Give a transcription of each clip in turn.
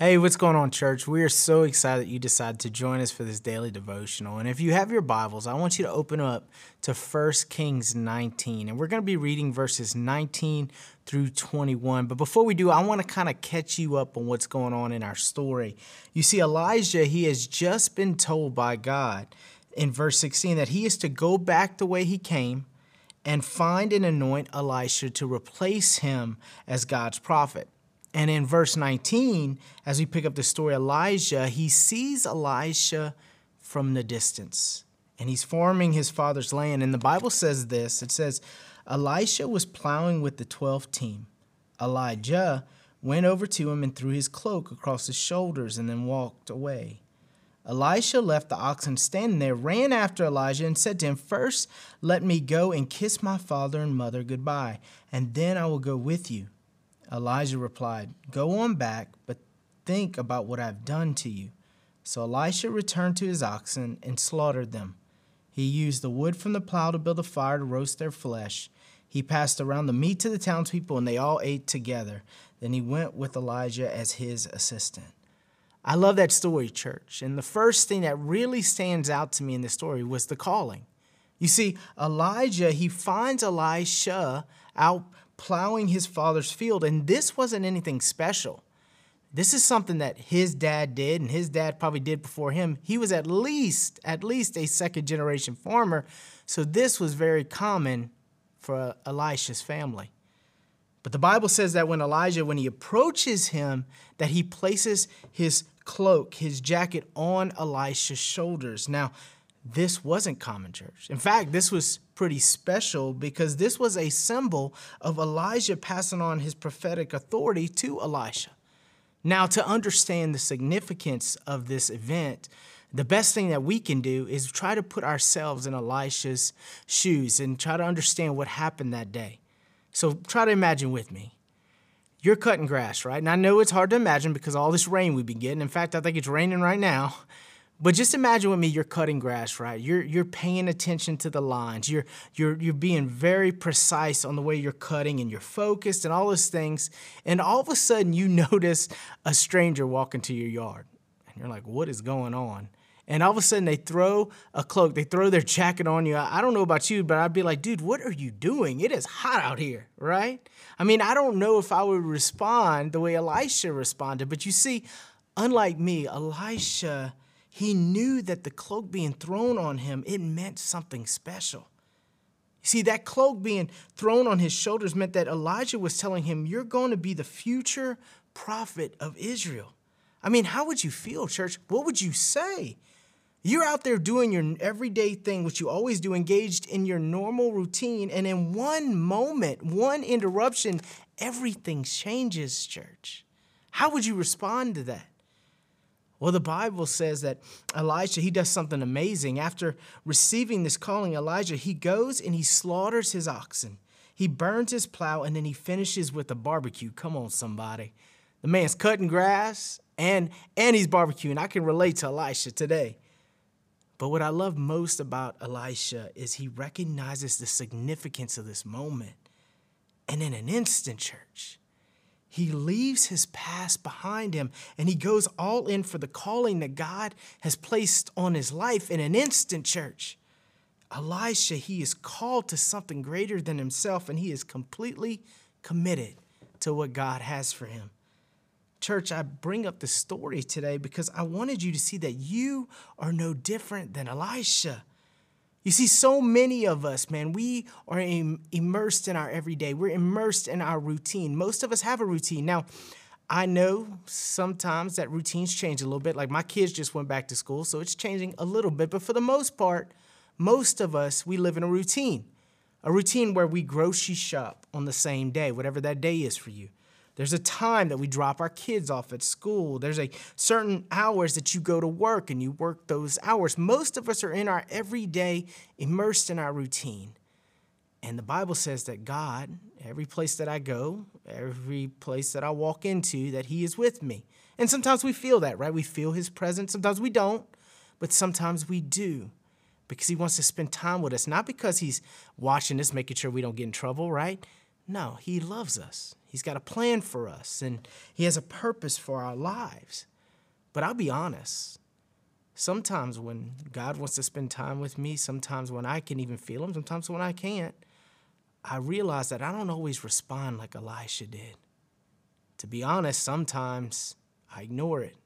Hey, what's going on, church? We are so excited that you decided to join us for this daily devotional. And if you have your Bibles, I want you to open up to 1 Kings 19. And we're going to be reading verses 19 through 21. But before we do, I want to kind of catch you up on what's going on in our story. You see, Elijah, he has just been told by God in verse 16 that he is to go back the way he came and find and anoint Elisha to replace him as God's prophet. And in verse 19, as we pick up the story, Elijah, he sees Elisha from the distance and he's farming his father's land. And the Bible says this it says, Elisha was plowing with the 12th team. Elijah went over to him and threw his cloak across his shoulders and then walked away. Elisha left the oxen standing there, ran after Elijah, and said to him, First, let me go and kiss my father and mother goodbye, and then I will go with you. Elijah replied, Go on back, but think about what I've done to you. So Elisha returned to his oxen and slaughtered them. He used the wood from the plow to build a fire to roast their flesh. He passed around the meat to the townspeople, and they all ate together. Then he went with Elijah as his assistant. I love that story, church. And the first thing that really stands out to me in this story was the calling. You see, Elijah, he finds Elisha out plowing his father's field. And this wasn't anything special. This is something that his dad did, and his dad probably did before him. He was at least, at least a second generation farmer. So this was very common for Elisha's family. But the Bible says that when Elijah, when he approaches him, that he places his cloak, his jacket on Elisha's shoulders. Now, this wasn't common church. In fact, this was pretty special because this was a symbol of Elijah passing on his prophetic authority to Elisha. Now, to understand the significance of this event, the best thing that we can do is try to put ourselves in Elisha's shoes and try to understand what happened that day. So try to imagine with me. You're cutting grass, right? And I know it's hard to imagine because all this rain we've been getting. In fact, I think it's raining right now. But just imagine with me, you're cutting grass, right? You're you're paying attention to the lines. You're you're you're being very precise on the way you're cutting, and you're focused, and all those things. And all of a sudden, you notice a stranger walk into your yard, and you're like, "What is going on?" And all of a sudden, they throw a cloak, they throw their jacket on you. I don't know about you, but I'd be like, "Dude, what are you doing? It is hot out here, right?" I mean, I don't know if I would respond the way Elisha responded, but you see, unlike me, Elisha he knew that the cloak being thrown on him, it meant something special. You see, that cloak being thrown on his shoulders meant that Elijah was telling him, You're going to be the future prophet of Israel. I mean, how would you feel, church? What would you say? You're out there doing your everyday thing, which you always do, engaged in your normal routine, and in one moment, one interruption, everything changes, church. How would you respond to that? Well, the Bible says that Elijah, he does something amazing. After receiving this calling, Elijah, he goes and he slaughters his oxen. He burns his plow and then he finishes with a barbecue. Come on, somebody. The man's cutting grass and, and he's barbecuing. I can relate to Elisha today. But what I love most about Elisha is he recognizes the significance of this moment. And in an instant, church, he leaves his past behind him and he goes all in for the calling that God has placed on his life in an instant, church. Elisha, he is called to something greater than himself and he is completely committed to what God has for him. Church, I bring up the story today because I wanted you to see that you are no different than Elisha. You see, so many of us, man, we are Im- immersed in our everyday. We're immersed in our routine. Most of us have a routine. Now, I know sometimes that routines change a little bit. Like my kids just went back to school, so it's changing a little bit. But for the most part, most of us, we live in a routine. A routine where we grocery shop on the same day, whatever that day is for you. There's a time that we drop our kids off at school. There's a certain hours that you go to work and you work those hours. Most of us are in our everyday, immersed in our routine. And the Bible says that God, every place that I go, every place that I walk into, that He is with me. And sometimes we feel that, right? We feel His presence. Sometimes we don't, but sometimes we do because He wants to spend time with us, not because He's watching us, making sure we don't get in trouble, right? No, He loves us. He's got a plan for us, and He has a purpose for our lives. But I'll be honest, sometimes when God wants to spend time with me, sometimes when I can even feel Him, sometimes when I can't, I realize that I don't always respond like Elisha did. To be honest, sometimes I ignore it.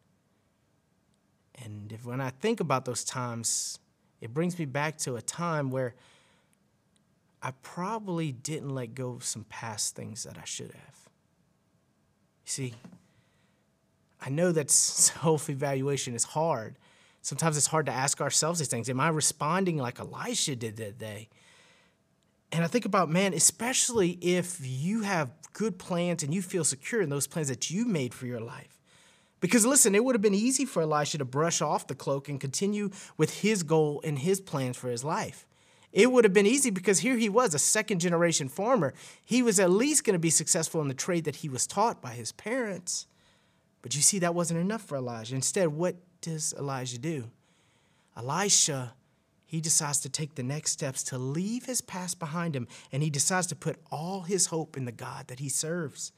And if, when I think about those times, it brings me back to a time where I probably didn't let go of some past things that I should have. You see, I know that self evaluation is hard. Sometimes it's hard to ask ourselves these things. Am I responding like Elisha did that day? And I think about, man, especially if you have good plans and you feel secure in those plans that you made for your life. Because listen, it would have been easy for Elisha to brush off the cloak and continue with his goal and his plans for his life. It would have been easy because here he was, a second generation farmer. He was at least going to be successful in the trade that he was taught by his parents. But you see, that wasn't enough for Elijah. Instead, what does Elijah do? Elisha he decides to take the next steps to leave his past behind him and he decides to put all his hope in the God that he serves.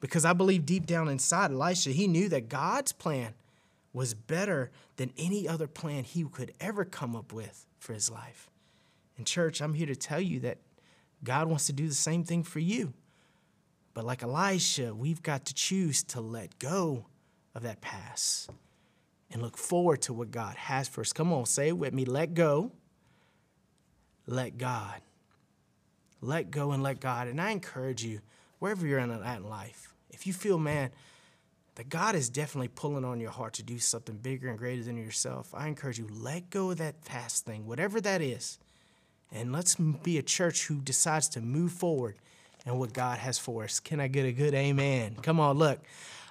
Because I believe deep down inside Elisha, he knew that God's plan was better than any other plan he could ever come up with for his life. And, church, I'm here to tell you that God wants to do the same thing for you. But, like Elisha, we've got to choose to let go of that past and look forward to what God has for us. Come on, say it with me. Let go, let God. Let go and let God. And I encourage you, wherever you're at in life, if you feel, man, that God is definitely pulling on your heart to do something bigger and greater than yourself, I encourage you, let go of that past thing, whatever that is. And let's be a church who decides to move forward and what God has for us. Can I get a good amen? Come on, look.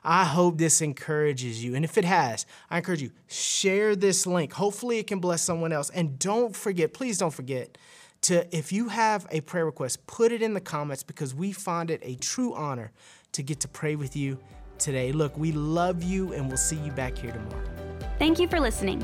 I hope this encourages you. And if it has, I encourage you, share this link. Hopefully, it can bless someone else. And don't forget, please don't forget, to if you have a prayer request, put it in the comments because we find it a true honor to get to pray with you today. Look, we love you and we'll see you back here tomorrow. Thank you for listening.